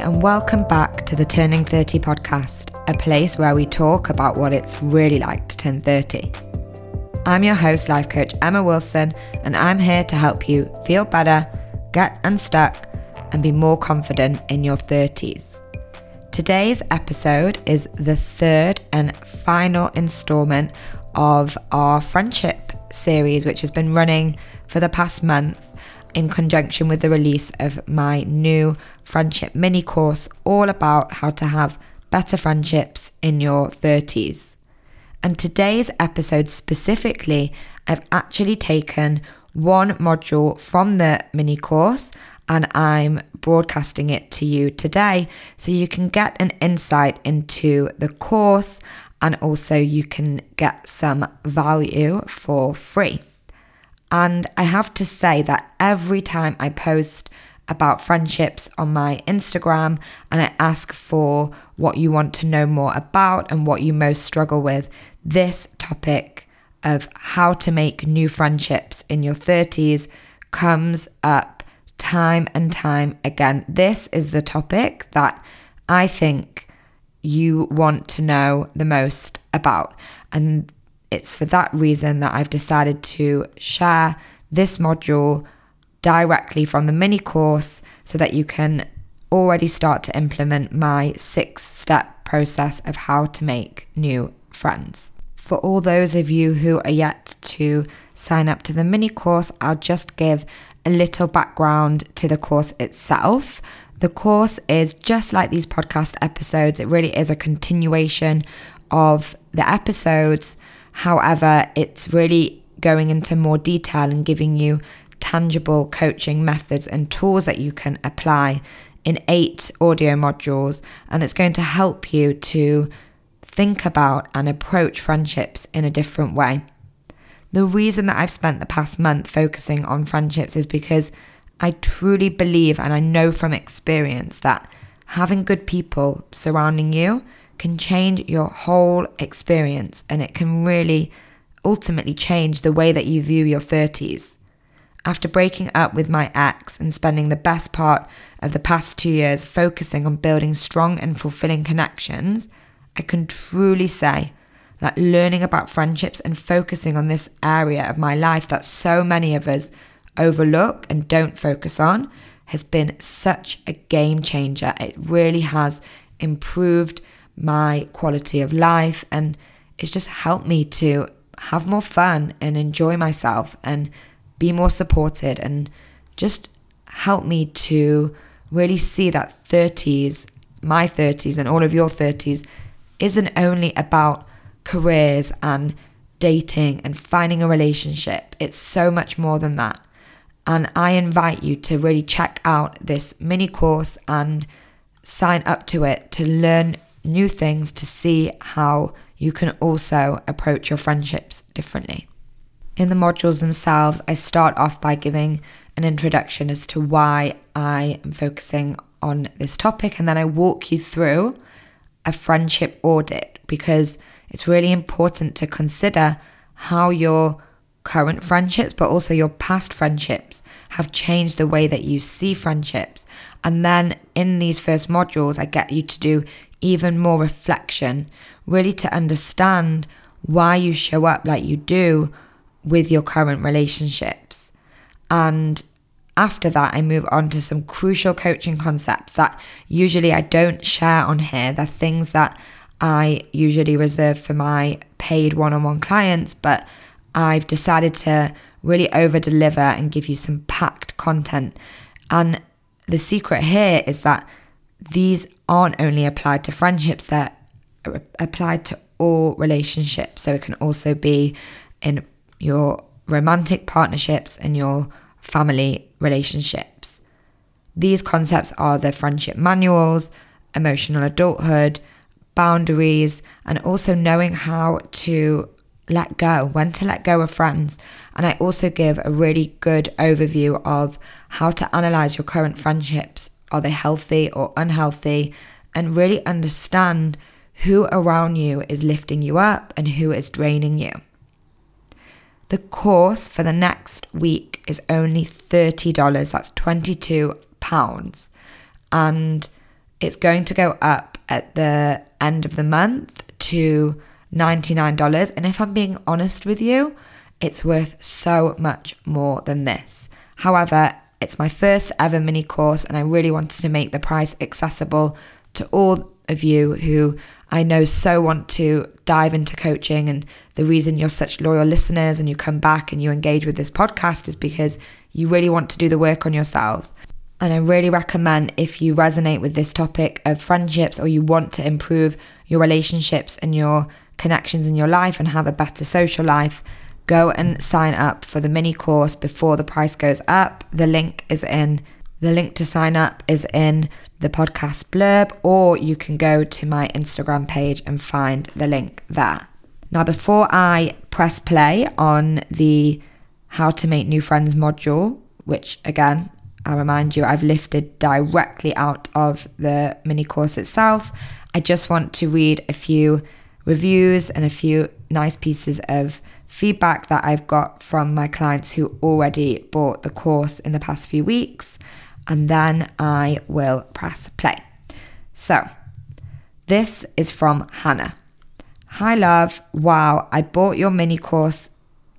and welcome back to the Turning 30 podcast, a place where we talk about what it's really like to turn 30. I'm your host, life coach Emma Wilson, and I'm here to help you feel better, get unstuck, and be more confident in your 30s. Today's episode is the third and final installment of our friendship series, which has been running for the past month in conjunction with the release of my new friendship mini course, all about how to have better friendships in your 30s. And today's episode specifically, I've actually taken one module from the mini course and I'm broadcasting it to you today so you can get an insight into the course and also you can get some value for free. And I have to say that every time I post about friendships on my Instagram and I ask for what you want to know more about and what you most struggle with, this topic of how to make new friendships in your 30s comes up time and time again. This is the topic that I think you want to know the most about. And it's for that reason that I've decided to share this module directly from the mini course so that you can already start to implement my six step process of how to make new friends. For all those of you who are yet to sign up to the mini course, I'll just give a little background to the course itself. The course is just like these podcast episodes, it really is a continuation of the episodes However, it's really going into more detail and giving you tangible coaching methods and tools that you can apply in eight audio modules. And it's going to help you to think about and approach friendships in a different way. The reason that I've spent the past month focusing on friendships is because I truly believe and I know from experience that having good people surrounding you can change your whole experience and it can really ultimately change the way that you view your 30s. After breaking up with my ex and spending the best part of the past two years focusing on building strong and fulfilling connections, I can truly say that learning about friendships and focusing on this area of my life that so many of us overlook and don't focus on has been such a game changer. It really has improved my quality of life and it's just helped me to have more fun and enjoy myself and be more supported and just help me to really see that 30s, my 30s, and all of your 30s isn't only about careers and dating and finding a relationship. It's so much more than that. And I invite you to really check out this mini course and sign up to it to learn new things to see how you can also approach your friendships differently. In the modules themselves, I start off by giving an introduction as to why I am focusing on this topic, and then I walk you through a friendship audit because it's really important to consider how your current friendships, but also your past friendships, have changed the way that you see friendships. And then in these first modules, I get you to do even more reflection, really to understand why you show up like you do with your current relationships. And after that, I move on to some crucial coaching concepts that usually I don't share on here. They're things that I usually reserve for my paid one on one clients, but I've decided to really over deliver and give you some packed content. And the secret here is that these aren't only applied to friendships, they're applied to all relationships. So it can also be in your romantic partnerships and your family relationships. These concepts are the friendship manuals, emotional adulthood, boundaries, and also knowing how to let go, when to let go of friends. And I also give a really good overview of how to analyze your current friendships are they healthy or unhealthy? And really understand who around you is lifting you up and who is draining you. The course for the next week is only $30. That's 22 pounds. And It's going to go up at the end of the month to $99. And if I'm being honest with you, it's worth so much more than this. However, it's my first ever mini course, and I really wanted to make the price accessible to all of you who I know so want to dive into coaching. And the reason you're such loyal listeners and you come back and you engage with this podcast is because you really want to do the work on yourselves. And I really recommend if you resonate with this topic of friendships or you want to improve your relationships and your connections in your life and have a better social life, go and sign up for the mini course before the price goes up. The link is in the link to sign up is in the podcast blurb, or you can go to my Instagram page and find the link there. Now, before I press play on the How to Make New Friends module, which again, I remind you, I've lifted directly out of the mini course itself, I just want to read a few reviews and a few nice pieces of feedback that I've got from my clients who already bought the course in the past few weeks, and then I will press play. So, this is from Hannah. Hi, love. Wow, I bought your mini course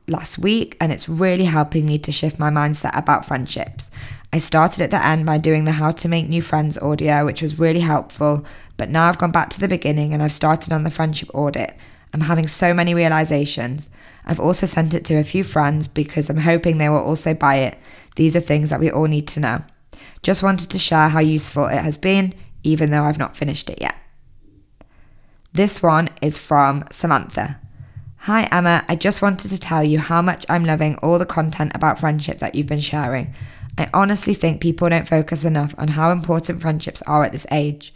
last week and it's really helping me to shift my mindset about friendships. I started at the end by doing the How to Make New Friends audio, which was really helpful, but now I've gone back to the beginning and I've started on the friendship audit. I'm having so many realizations. I've also sent it to a few friends because I'm hoping they will also buy it. These are things that we all need to know. Just wanted to share how useful it has been, even though I've not finished it yet. This one is from Samantha. Hi, Emma. I just wanted to tell you how much I'm loving all the content about friendship that you've been sharing. I honestly think people don't focus enough on how important friendships are at this age.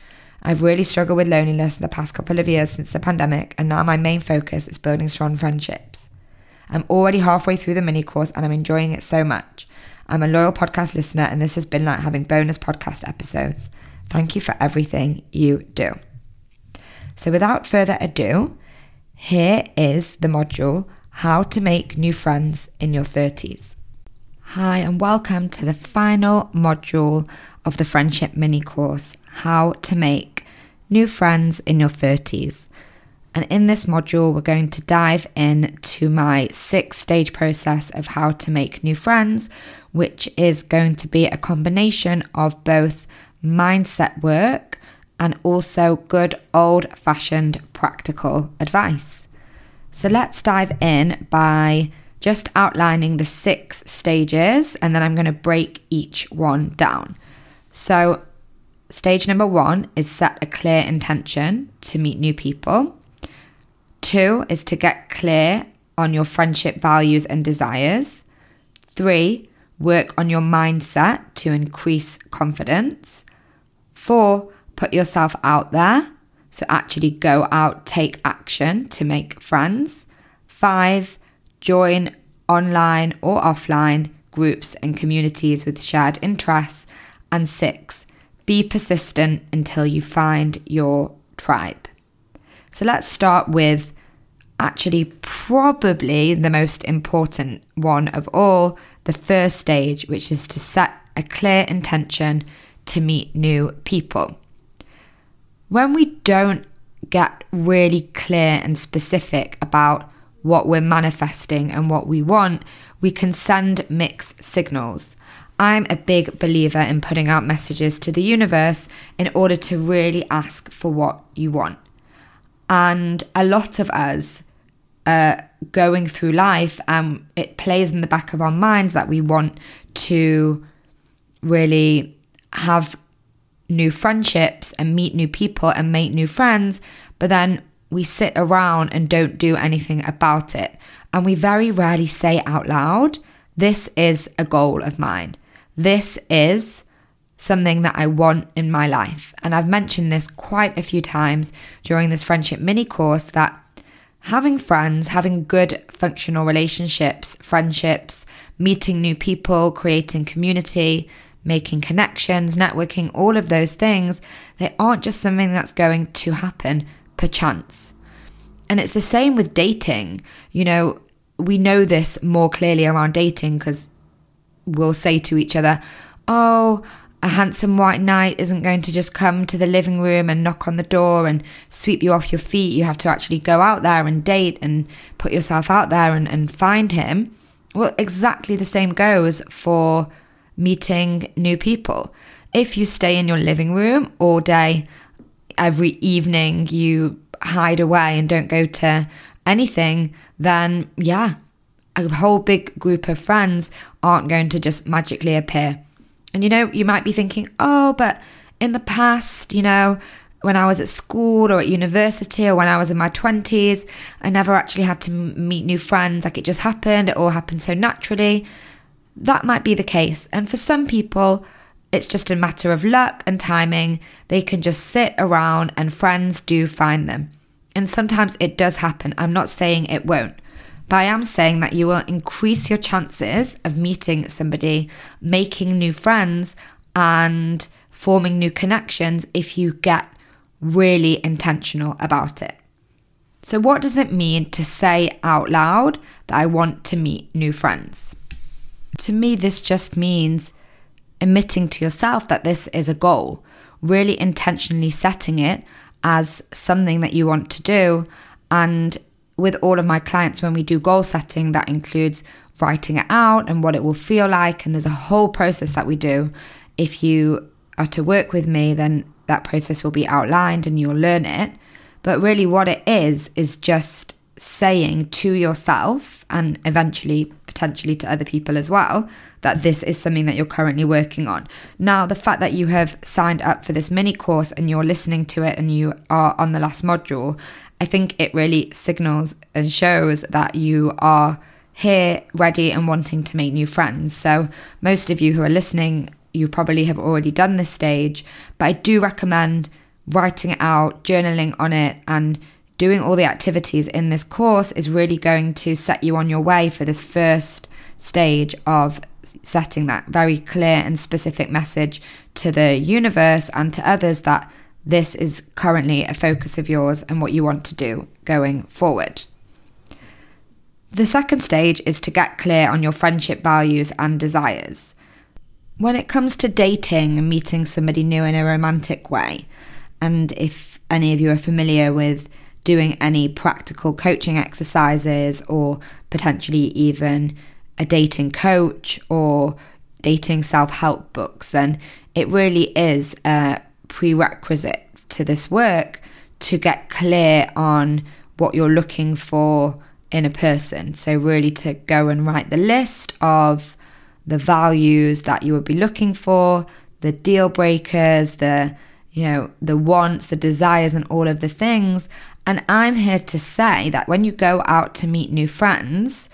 I've really struggled with loneliness in the past couple of years since the pandemic, and now my main focus is building strong friendships. I'm already halfway through the mini course and I'm enjoying it so much. I'm a loyal podcast listener, and this has been like having bonus podcast episodes. Thank you for everything you do. So, without further ado, here is the module How to Make New Friends in Your 30s. Hi, and welcome to the final module of the Friendship Mini Course How to Make new friends in your 30s. And in this module, we're going to dive into my six stage process of how to make new friends, which is going to be a combination of both mindset work and also good old fashioned practical advice. So let's dive in by just outlining the six stages and then I'm going to break each one down. So, Stage number one is set a clear intention to meet new people. Two is to get clear on your friendship values and desires. Three, work on your mindset to increase confidence. Four, put yourself out there. So actually go out, take action to make friends. Five, join online or offline groups and communities with shared interests. And six, be persistent until you find your tribe. So let's start with actually probably the most important one of all, the first stage, which is to set a clear intention to meet new people. When we don't get really clear and specific about what we're manifesting and what we want, we can send mixed signals. I'm a big believer in putting out messages to the universe in order to really ask for what you want. And a lot of us uh, going through life, um, it plays in the back of our minds that we want to really have new friendships and meet new people and make new friends, but then we sit around and don't do anything about it. And we very rarely say out loud, This is a goal of mine. This is something that I want in my life. And I've mentioned this quite a few times during this friendship mini course that having friends, having good functional relationships, friendships, meeting new people, creating community, making connections, networking, all of those things, they aren't just something that's going to happen per chance. And it's the same with dating. You know, we know this more clearly around dating because we'll say to each other, Oh, A handsome white knight isn't going to just come to the living room and knock on the door and sweep you off your feet. You have to actually go out there and date and put yourself out there and, and find him. Well, exactly the same goes for meeting new people. If you stay in your living room all day, every evening you hide away and don't go to anything, then yeah, a whole big group of friends aren't going to just magically appear. And you know, you might be thinking, oh, but in the past, you know, when I was at school or at university or when I was in my 20s, I never actually had to meet new friends. Like it just happened, it all happened so naturally. That might be the case. And for some people, it's just a matter of luck and timing. They can just sit around and friends do find them. And sometimes it does happen. I'm not saying it won't. But I am saying that you will increase your chances of meeting somebody, making new friends, and forming new connections if you get really intentional about it. So, what does it mean to say out loud that I want to meet new friends? To me, this just means admitting to yourself that this is a goal, really intentionally setting it as something that you want to do, and with all of my clients, when we do goal setting, that includes writing it out and what it will feel like. And there's a whole process that we do. If you are to work with me, then that process will be outlined and you'll learn it. But really, what it is, is just saying to yourself and eventually potentially to other people as well that this is something that you're currently working on. Now, the fact that you have signed up for this mini course and you're listening to it and you are on the last module I think it really signals and shows that you are here, ready, and wanting to make new friends. So, most of you who are listening, you probably have already done this stage, but I do recommend writing it out, journaling on it, and doing all the activities in this course is really going to set you on your way for this first stage of setting that very clear and specific message to the universe and to others that this is currently a focus of yours and what you want to do going forward. The second stage is to get clear on your friendship values and desires. When it comes to dating and meeting somebody new in a romantic way, and if any of you are familiar with doing any practical coaching exercises or potentially even a dating coach or dating self help books, then it really is a prerequisite to this work to get clear on what you're looking for in a person. So, really, to go and write the list of the values that you would be looking for, the deal breakers, the you know, the wants, the desires, and all of the things. And I'm here to say that when you go out to meet new friends,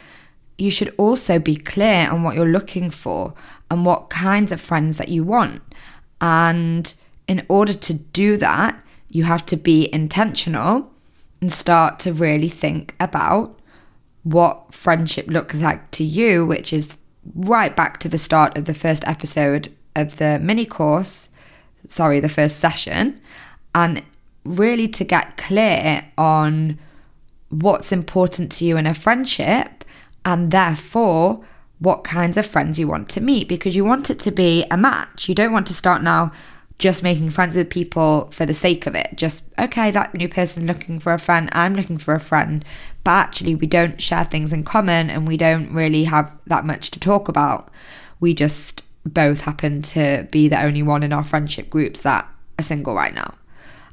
you should also be clear on what you're looking for and what kinds of friends that you want. And in order to do that, you have to be intentional and start to really think about what friendship looks like to you, which is right back to the start of the first episode of the mini course, sorry, the first session, and really to get clear on what's important to you in a friendship and therefore what kinds of friends you want to meet because you want it to be a match. You don't want to start now just making friends with people for the sake of it. Just, okay, that new person looking for a friend, I'm looking for a friend. But actually, we don't share things in common and we don't really have that much to talk about. We just both happen to be the only one in our friendship groups that are single right now.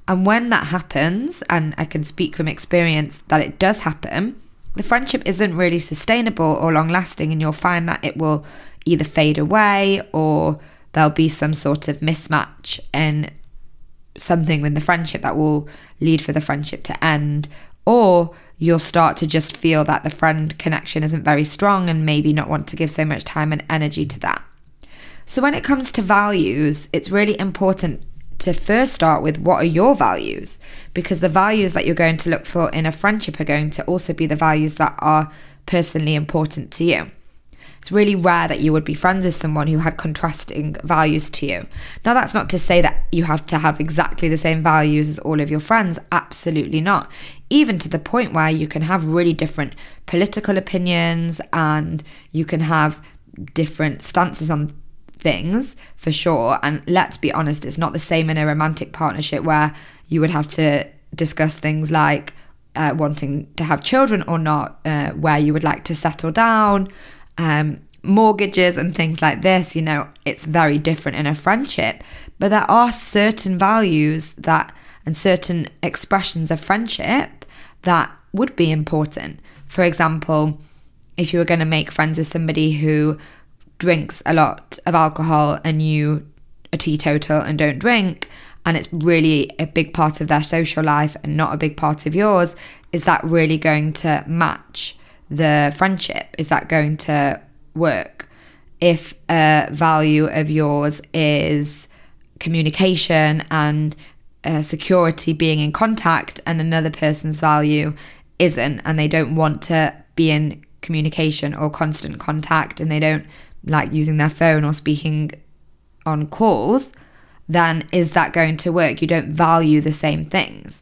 And when that happens, and I can speak from experience that it does happen, the friendship isn't really sustainable or long lasting, and you'll find that it will either fade away or there'll be some sort of mismatch and something with the friendship that will lead for the friendship to end or you'll start to just feel that the friend connection isn't very strong and maybe not want to give so much time and energy to that. So, when it comes to values, it's really important to first start with what are your values because the values that you're going to look for in a friendship are going to also be the values that are personally important to you. It's really rare that you would be friends with someone who had contrasting values to you. Now, that's not to say that you have to have exactly the same values as all of your friends. Absolutely not. Even to the point where you can have really different political opinions and you can have different stances on things for sure. And let's be honest, it's not the same in a romantic partnership where you would have to discuss things like uh, wanting to have children or not, uh, where you would like to settle down, um, mortgages, and things like this. You know, it's very different in a friendship. But there are certain values that and certain expressions of friendship that would be important. For example, if you were going to make friends with somebody who drinks a lot of alcohol and you are teetotal and don't drink, and it's really a big part of their social life and not a big part of yours, is that really going to match the friendship? Is that going to work? If a value of yours is communication and uh, security being in contact, and another person's value isn't, and they don't want to be in communication or constant contact, and they don't like using their phone or speaking on calls, then is that going to work? You don't value the same things.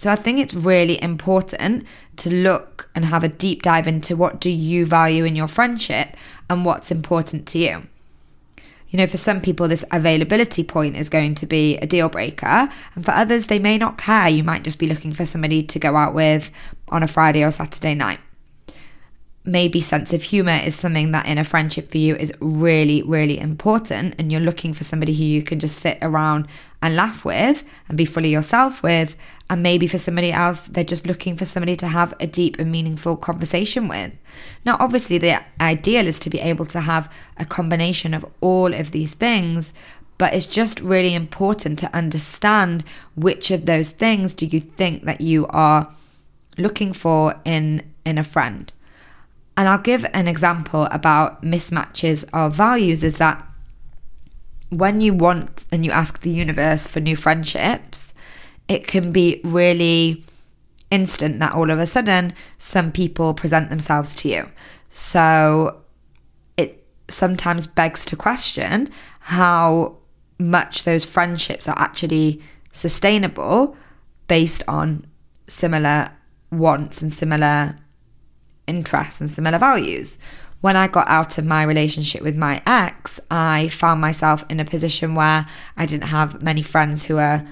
So I think it's really important to look and have a deep dive into what do you value in your friendship and what's important to you. You know, for some people, this availability point is going to be a deal breaker. And for others, they may not care. You might just be looking for somebody to go out with on a Friday or Saturday night maybe sense of humor is something that in a friendship for you is really, really important. And you're looking for somebody who you can just sit around and laugh with and be fully yourself with. And maybe for somebody else, they're just looking for somebody to have a deep and meaningful conversation with. Now, obviously, the ideal is to be able to have a combination of all of these things. But it's just really important to understand which of those things do you think that you are looking for in in a friend. And I'll give an example about mismatches of values is that when you want and you ask the universe for new friendships, it can be really instant that all of a sudden some people present themselves to you. So it sometimes begs to question how much those friendships are actually sustainable based on similar wants and similar interests and similar values. When I got out of my relationship with my ex, I found myself in a position where I didn't have many friends who were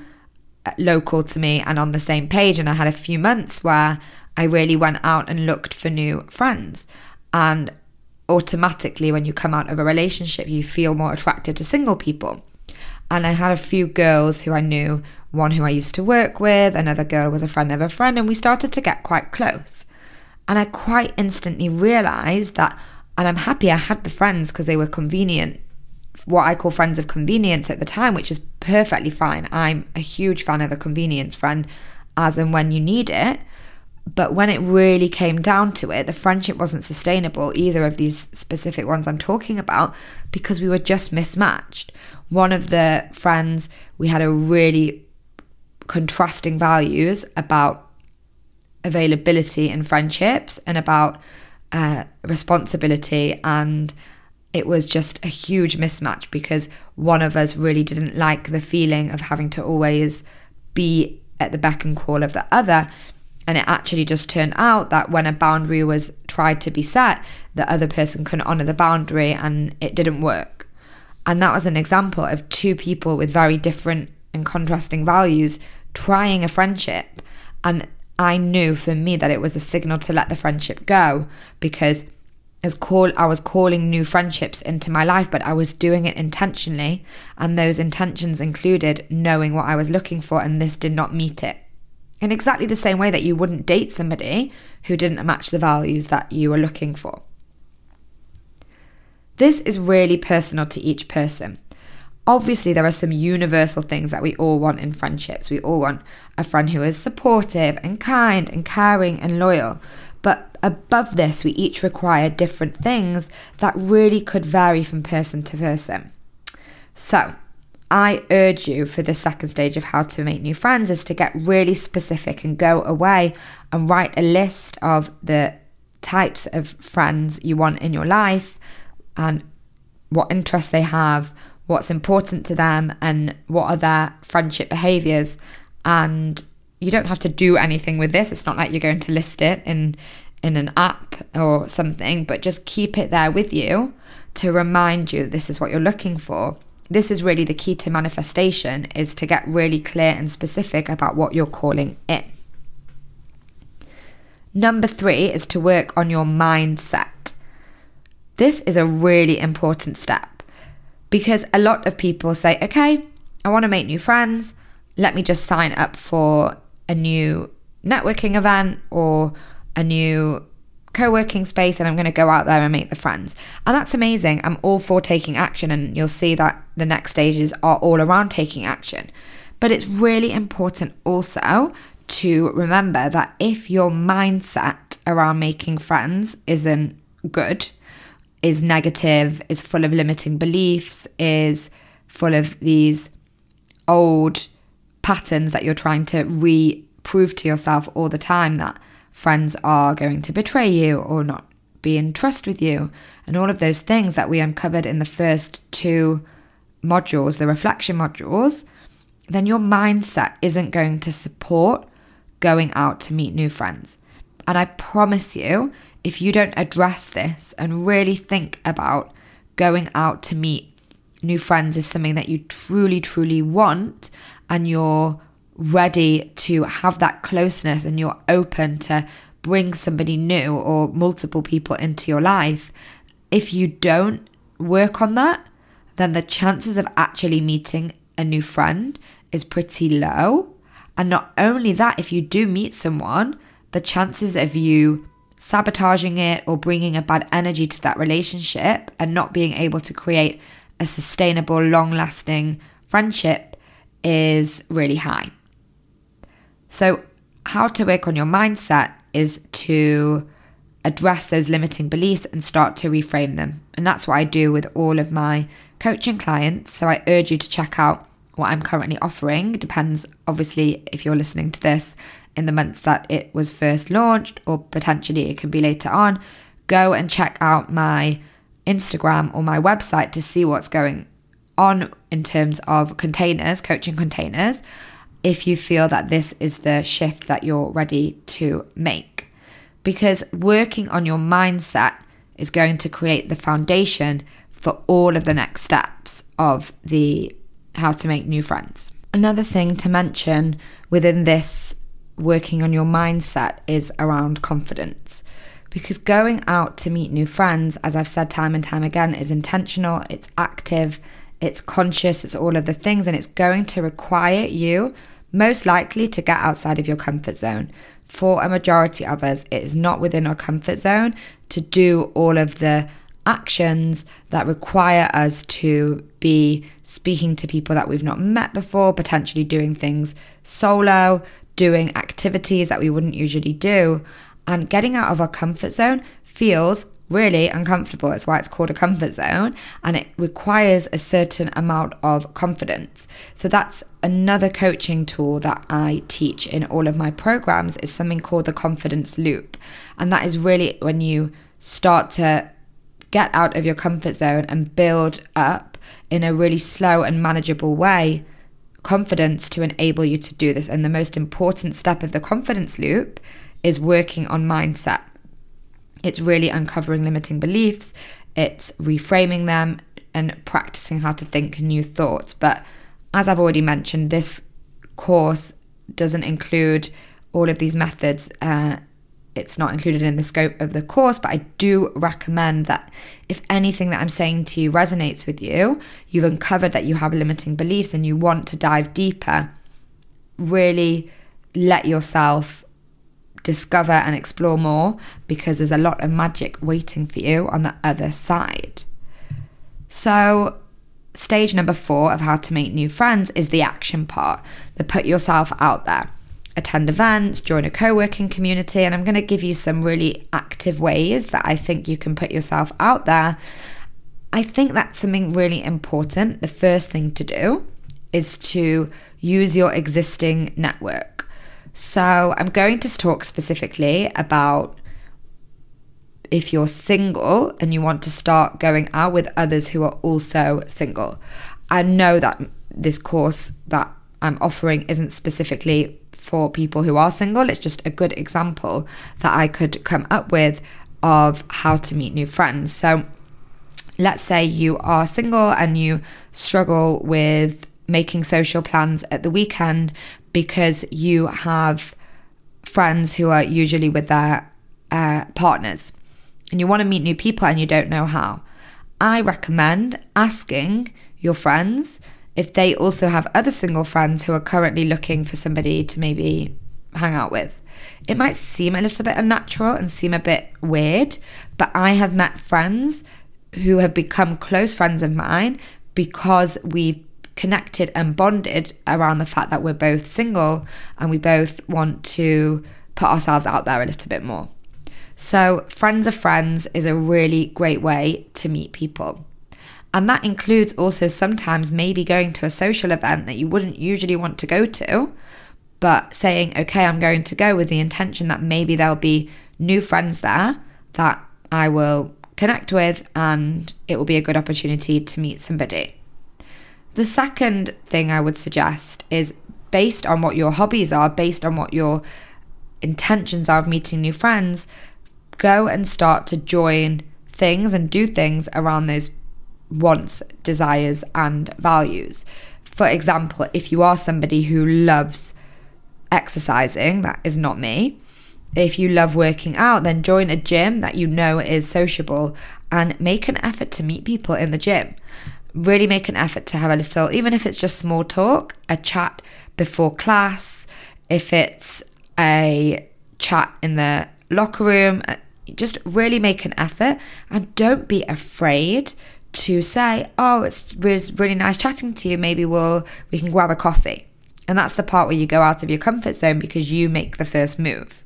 uh, local to me and on the same page. And I had a few months where I really went out and looked for new friends. And automatically, when you come out of a relationship, you feel more attracted to single people. And I had a few girls who I knew, one who I used to work with, another girl was a friend of a friend, and we started to get quite close. And I quite instantly realized that, and I'm happy I had the friends because they were convenient, what I call friends of convenience at the time, which is perfectly fine. I'm a huge fan of a convenience friend as and when you need it. But when it really came down to it, the friendship wasn't sustainable, either of these specific ones I'm talking about, because we were just mismatched. One of the friends, we had a really contrasting values about availability in friendships and about uh, responsibility. And it was just a huge mismatch because one of us really didn't like the feeling of having to always be at the beck and call of the other. And it actually just turned out that when a boundary was tried to be set, the other person couldn't honour the boundary and it didn't work. And that was an example of two people with very different and contrasting values trying a friendship. And I knew for me that it was a signal to let the friendship go because as call I was calling new friendships into my life, but I was doing it intentionally, and those intentions included knowing what I was looking for, and this did not meet it. In exactly the same way that you wouldn't date somebody who didn't match the values that you were looking for. This is really personal to each person. Obviously, there are some universal things that we all want in friendships. We all want a friend who is supportive and kind and caring and loyal. But above this, we each require different things that really could vary from person to person. So, I urge you for the second stage of how to make new friends is to get really specific and go away and write a list of the types of friends you want in your life and what interests they have, what's important to them and what are their friendship behaviors and you don't have to do anything with this it's not like you're going to list it in in an app or something, but just keep it there with you to remind you that this is what you're looking for. This is really the key to manifestation is to get really clear and specific about what you're calling in. Number 3 is to work on your mindset. This is a really important step because a lot of people say, "Okay, I want to make new friends. Let me just sign up for a new networking event or a new co working space and I'm going to go out there and make the friends. And that's amazing. I'm all for taking action, and you'll see that the next stages are all around taking action. But it's really important also to remember that if your mindset around making friends isn't good, is negative, is full of limiting beliefs, is full of these old patterns that you're trying to re prove to yourself all the time that friends are going to betray you or not be in trust with you, and all of those things that we uncovered in the first two modules, the reflection modules, then your mindset isn't going to support going out to meet new friends. And I promise you, if you don't address this and really think about going out to meet new friends is something that you truly, truly want, and you're ready to have that closeness and you're open to bring somebody new or multiple people into your life, if you don't work on that, then the chances of actually meeting a new friend is pretty low. And not only that, if you do meet someone, the chances of you sabotaging it or bringing a bad energy to that relationship and not being able to create a sustainable, long lasting friendship is really high. So, how to work on your mindset is to address those limiting beliefs and start to reframe them. And that's what I do with all of my coaching clients. So, I urge you to check out what I'm currently offering. Depends, obviously, if you're listening to this in the months that it was first launched, or potentially it can be later on. Go and check out my Instagram or my website to see what's going on in terms of containers, coaching containers if you feel that this is the shift that you're ready to make. Because working on your mindset is going to create the foundation for all of the next steps of the how to make new friends. Another thing to mention within this working on your mindset is around confidence. Because going out to meet new friends, as I've said time and time again, is intentional, it's active, it's conscious, it's all of the things, and it's going to require you most likely to get outside of your comfort zone. For a majority of us, it is not within our comfort zone to do all of the actions that require us to be speaking to people that we've not met before, potentially doing things solo, doing activities that we wouldn't usually do. And getting out of our comfort zone feels really uncomfortable. It's why it's called a comfort zone and it requires a certain amount of confidence. So that's another coaching tool that I teach in all of my programs is something called the confidence loop. And that is really when you start to get out of your comfort zone and build up in a really slow and manageable way confidence to enable you to do this. And the most important step of the confidence loop is working on mindset. It's really uncovering limiting beliefs, it's reframing them and practicing how to think new thoughts. But as I've already mentioned, this course doesn't include all of these methods. Uh, it's not included in the scope of the course, but I do recommend that if anything that I'm saying to you resonates with you, you've uncovered that you have limiting beliefs and you want to dive deeper, really let yourself discover and explore more because there's a lot of magic waiting for you on the other side. So, stage number four of how to make new friends is the action part, the put yourself out there. Attend events, join a co working community, and I'm going to give you some really active ways that I think you can put yourself out there. I think that's something really important. The first thing to do is to use your existing network. So, I'm going to talk specifically about if you're single and you want to start going out with others who are also single. I know that this course that I'm offering isn't specifically for people who are single. It's just a good example that I could come up with of how to meet new friends. So, let's say you are single and you struggle with making social plans at the weekend because you have friends who are usually with their uh, partners and you want to meet new people and you don't know how. I recommend asking your friends if they also have other single friends who are currently looking for somebody to maybe hang out with. It might seem a little bit unnatural and seem a bit weird, but I have met friends who have become close friends of mine because we've connected and bonded around the fact that we're both single and we both want to put ourselves out there a little bit more. So, friends of friends is a really great way to meet people. And that includes also sometimes maybe going to a social event that you wouldn't usually want to go to, but saying, okay, I'm going to go with the intention that maybe there'll be new friends there that I will connect with and it will be a good opportunity to meet somebody. The second thing I would suggest is based on what your hobbies are, based on what your intentions are of meeting new friends, go and start to join things and do things around those wants, desires, and values. For example, if you are somebody who loves exercising, that is not me. If you love working out, then join a gym that you know is sociable and make an effort to meet people in the gym. Really make an effort to have a little, even if it's just small talk, a chat before class, if it's a chat in the locker room, uh, just really make an effort and don't be afraid to say, "Oh, it's really, really nice chatting to you. Maybe we'll we can grab a coffee." And that's the part where you go out of your comfort zone because you make the first move.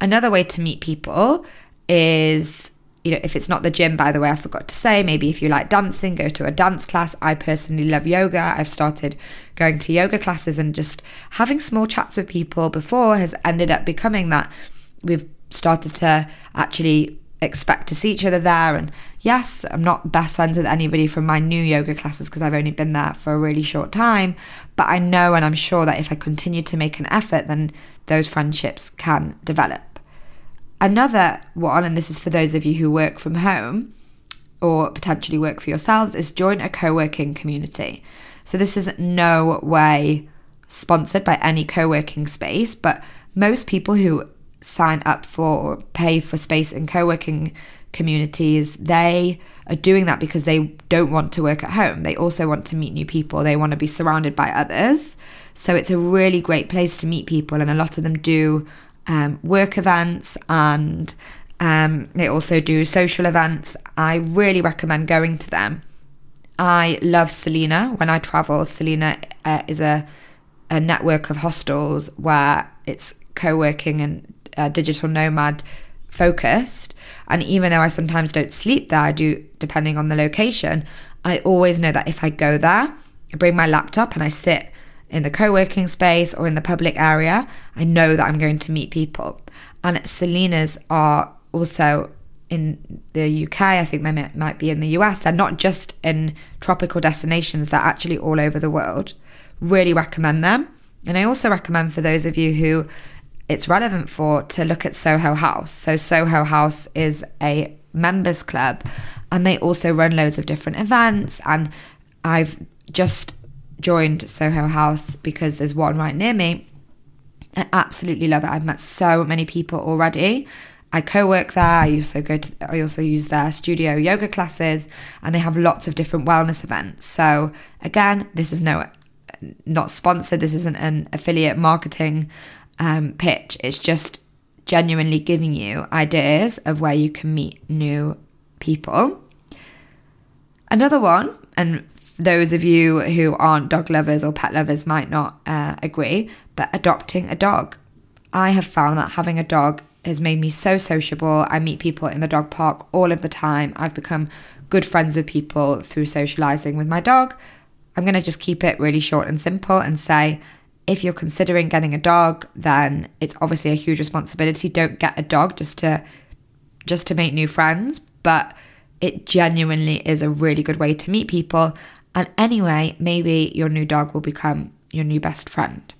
Another way to meet people is you know, if it's not the gym, by the way, I forgot to say, maybe if you like dancing, go to a dance class. I personally love yoga. I've started going to yoga classes and just having small chats with people before has ended up becoming that we've started to actually expect to see each other there. And yes, I'm not best friends with anybody from my new yoga classes because I've only been there for a really short time. But I know and I'm sure that if I continue to make an effort, then those friendships can develop. Another one, and this is for those of you who work from home or potentially work for yourselves, is join a co working community. So this is no way sponsored by any co working space, but most people who sign up for pay for space in co working communities, they are doing that because they don't want to work at home. They also want to meet new people, they want to be surrounded by others. So it's a really great place to meet people, and a lot of them do um, work events and um, they also do social events. I really recommend going to them. I love Selina when I travel. Selina uh, is a, a network of hostels where it's co working and uh, digital nomad focused. And even though I sometimes don't sleep there, I do, depending on the location, I always know that if I go there, I bring my laptop and I sit in the co working space or in the public area, I know that I'm going to meet people. And Selina's are also in the UK, I think they might be in the US. They're not just in tropical destinations, they're actually all over the world. Really recommend them. And I also recommend for those of you who it's relevant for to look at Soho House. So, Soho House is a members club and they also run loads of different events. And I've just joined Soho House because there's one right near me. I absolutely love it. I've met so many people already. I co-work there. I also go to. I also use their studio yoga classes, and they have lots of different wellness events. So again, this is no, not sponsored. This isn't an affiliate marketing um, pitch. It's just genuinely giving you ideas of where you can meet new people. Another one, and those of you who aren't dog lovers or pet lovers might not uh, agree, but adopting a dog. I have found that having a dog has made me so sociable. I meet people in the dog park all of the time. I've become good friends with people through socializing with my dog. I'm going to just keep it really short and simple and say if you're considering getting a dog, then it's obviously a huge responsibility. Don't get a dog just to just to make new friends, but it genuinely is a really good way to meet people. And anyway, maybe your new dog will become your new best friend.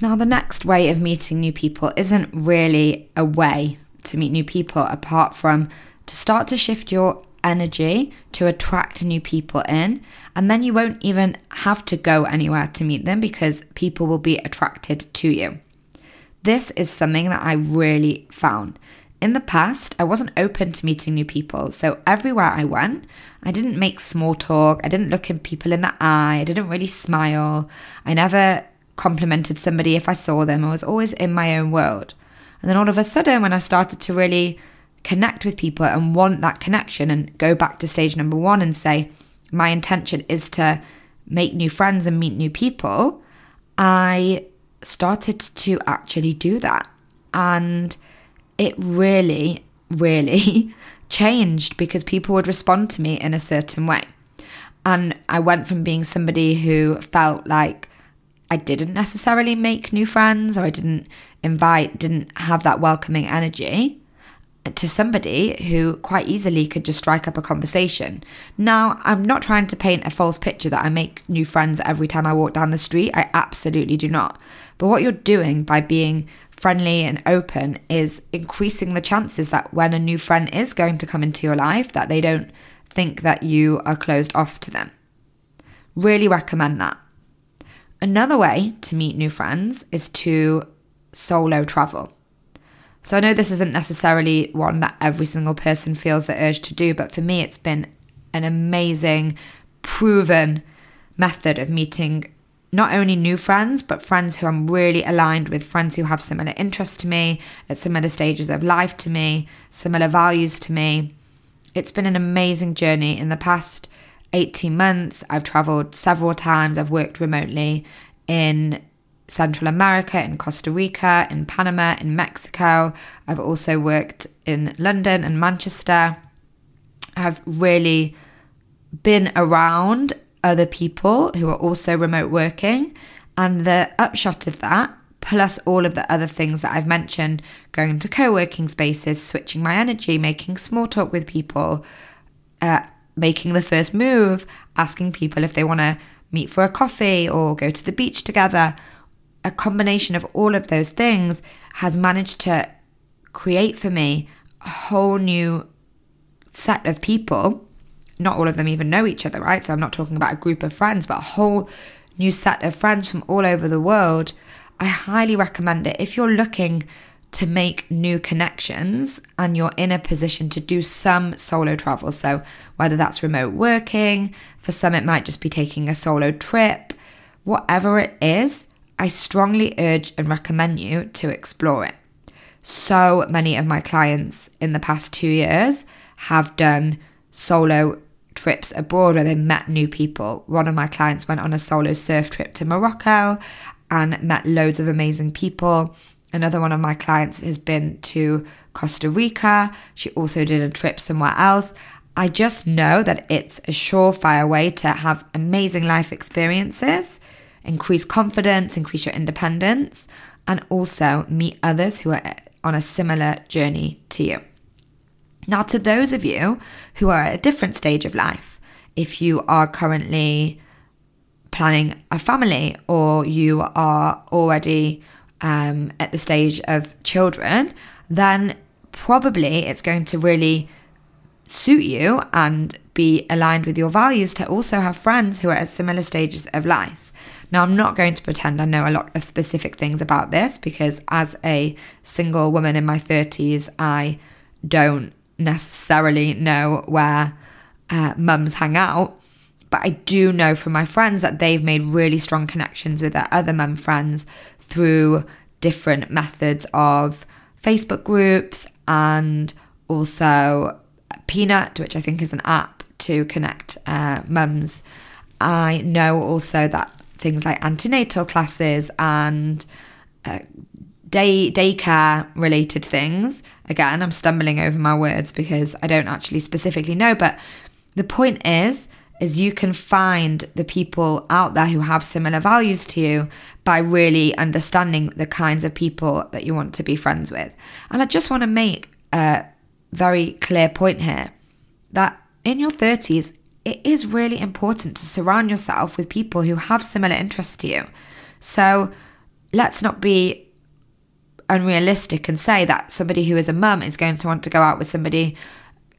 Now, the next way of meeting new people isn't really a way to meet new people apart from to start to shift your energy to attract new people in. And then you won't even have to go anywhere to meet them because people will be attracted to you. This is something that I really found. In the past, I wasn't open to meeting new people. So everywhere I went, I didn't make small talk. I didn't look at people in the eye. I didn't really smile. I never complimented somebody if I saw them. I was always in my own world. And then all of a sudden, when I started to really connect with people and want that connection and go back to stage number one and say, my intention is to make new friends and meet new people, I started to actually do that. And it really, really changed because people would respond to me in a certain way. And I went from being somebody who felt like I didn't necessarily make new friends or I didn't invite, didn't have that welcoming energy to somebody who quite easily could just strike up a conversation. Now, I'm not trying to paint a false picture that I make new friends every time I walk down the street. I absolutely do not. But what you're doing by being friendly and open is increasing the chances that when a new friend is going to come into your life that they don't think that you are closed off to them. Really recommend that. Another way to meet new friends is to solo travel. So I know this isn't necessarily one that every single person feels the urge to do, but for me, it's been an amazing, proven method of meeting not only new friends, but friends who I'm really aligned with, friends who have similar interests to me, at similar stages of life to me, similar values to me. It's been an amazing journey. In the past 18 months, I've traveled several times, I've worked remotely in Central America, in Costa Rica, in Panama, in Mexico. I've also worked in London and Manchester. I've really been around other people who are also remote working. And the upshot of that, plus all of the other things that I've mentioned going to co working spaces, switching my energy, making small talk with people, uh, making the first move, asking people if they want to meet for a coffee or go to the beach together a combination of all of those things has managed to create for me a whole new set of people. Not all of them even know each other, right? So I'm not talking about a group of friends, but a whole new set of friends from all over the world. I highly recommend it. If you're looking to make new connections and you're in a position to do some solo travel, so whether that's remote working, for some it might just be taking a solo trip, whatever it is, I strongly urge and recommend you to explore it. So many of my clients in the past two years have done solo trips abroad where they met new people. One of my clients went on a solo surf trip to Morocco and met loads of amazing people. Another one of my clients has been to Costa Rica. She also did a trip somewhere else. I just know that it's a surefire way to have amazing life experiences increase confidence, increase your independence, and also meet others who are on a similar journey to you. Now, to those of you who are at a different stage of life, if you are currently planning a family or you are already um, at the stage of children, then probably it's going to really suit you and be aligned with your values to also have friends who are at similar stages of life. Now, I'm not going to pretend I know a lot of specific things about this because as a single woman in my 30s, I don't necessarily know where uh, mums hang out. But I do know from my friends that they've made really strong connections with their other mum friends through different methods of Facebook groups and also Peanut, which I think is an app to connect uh, mums. I know also that things like antenatal classes and uh, day daycare related things. Again, I'm stumbling over my words because I don't actually specifically know, but the point is is you can find the people out there who have similar values to you by really understanding the kinds of people that you want to be friends with. And I just want to make a very clear point here that in your 30s, it is really important to surround yourself with people who have similar interests to you. So, let's not be unrealistic and say that somebody who is a mum is going to want to go out with somebody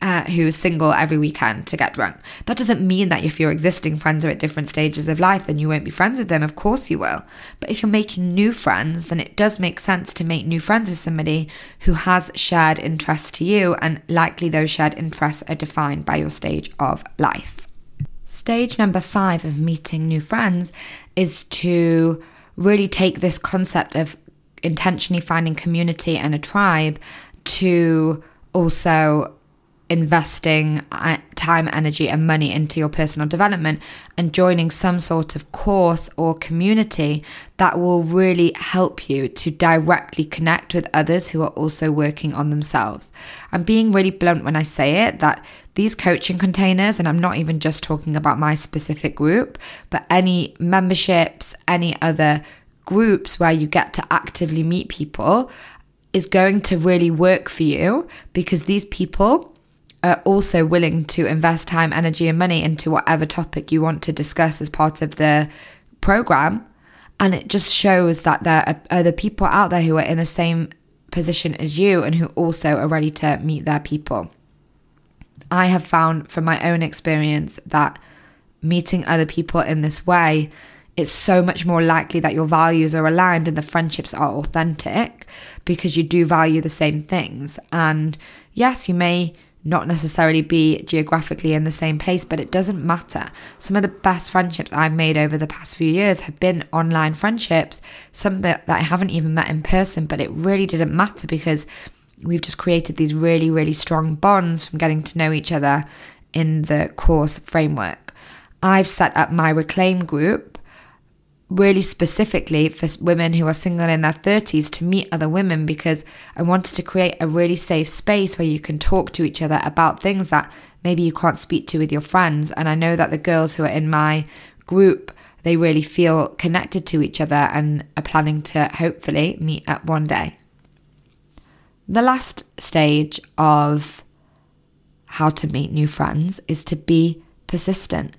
uh, who's single every weekend to get drunk. That doesn't mean that if your existing friends are at different stages of life, then you won't be friends with them. Of course you will. But if you're making new friends, then it does make sense to make new friends with somebody who has shared interests to you, and likely those shared interests are defined by your stage of life. Stage number five of meeting new friends is to really take this concept of intentionally finding community and a tribe to also investing uh, time, energy, and money into your personal development and joining some sort of course or community that will really help you to directly connect with others who are also working on themselves. I'm being really blunt when I say it that these coaching containers, and I'm not even just talking about my specific group, but any memberships, any other groups where you get to actively meet people is going to really work for you because these people are also willing to invest time, energy, and money into whatever topic you want to discuss as part of the program. And it just shows that there are other people out there who are in the same position as you and who also are ready to meet their people. I have found from my own experience that meeting other people in this way, it's so much more likely that your values are aligned and the friendships are authentic because you do value the same things. And yes, you may not necessarily be geographically in the same place, but it doesn't matter. Some of the best friendships I've made over the past few years have been online friendships, some that, that I haven't even met in person, but it really didn't matter because we've just created these really, really strong bonds from getting to know each other in the course framework. I've set up my Reclaim group really specifically for women who are single in their 30s to meet other women because I wanted to create a really safe space where you can talk to each other about things that maybe you can't speak to with your friends. And I know that the girls who are in my group, they really feel connected to each other and are planning to hopefully meet up one day. The last stage of how to meet new friends is to be persistent.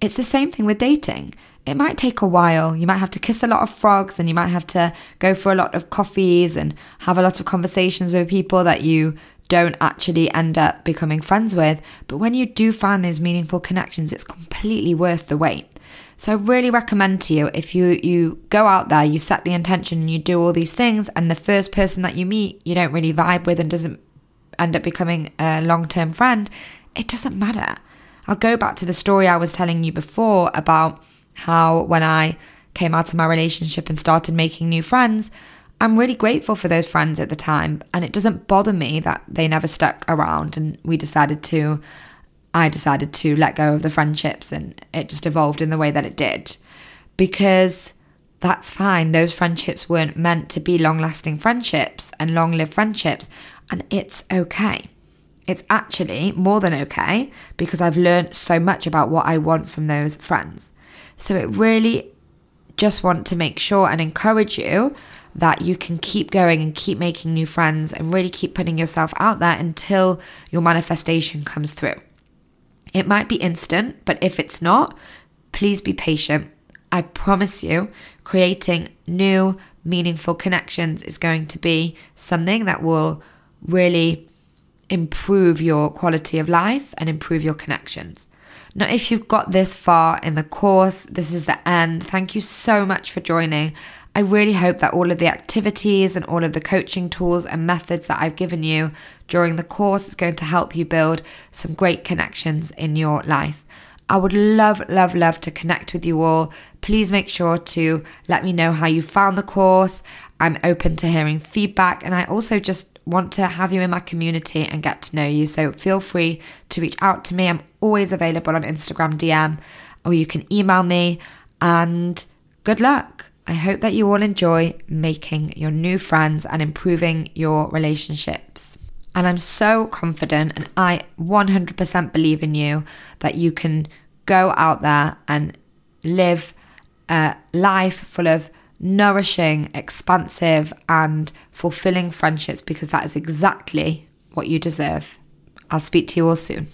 It's the same thing with dating it might take a while. You might have to kiss a lot of frogs and you might have to go for a lot of coffees and have a lot of conversations with people that you don't actually end up becoming friends with. But when you do find those meaningful connections, it's completely worth the wait. So I really recommend to you if you you go out there, you set the intention and you do all these things and the first person that you meet you don't really vibe with and doesn't end up becoming a long-term friend, it doesn't matter. I'll go back to the story I was telling you before about how when I came out of my relationship and started making new friends, I'm really grateful for those friends at the time. And it doesn't bother me that they never stuck around and we decided to, I decided to let go of the friendships and it just evolved in the way that it did. Because that's fine. Those friendships weren't meant to be long lasting friendships and long lived friendships. And it's okay. It's actually more than okay because I've learned so much about what I want from those friends. So it really just want to make sure and encourage you that you can keep going and keep making new friends and really keep putting yourself out there until your manifestation comes through. It might be instant, but if it's not, please be patient. I promise you, creating new, meaningful connections is going to be something that will really improve your quality of life and improve your connections. Now, if you've got this far in the course, this is the end. Thank you so much for joining. I really hope that all of the activities and all of the coaching tools and methods that I've given you during the course is going to help you build some great connections in your life. I would love, love, love to connect with you all. Please make sure to let me know how you found the course. I'm open to hearing feedback, and I also just want to have you in my community and get to know you. So feel free to reach out to me. I'm always available on Instagram DM or you can email me. And good luck. I hope that you all enjoy making your new friends and improving your relationships. And I'm so confident and I 100% believe in you that you can go out there and live a life full of nourishing, expansive, and fulfilling friendships because that is exactly what you deserve. I'll speak to you all soon.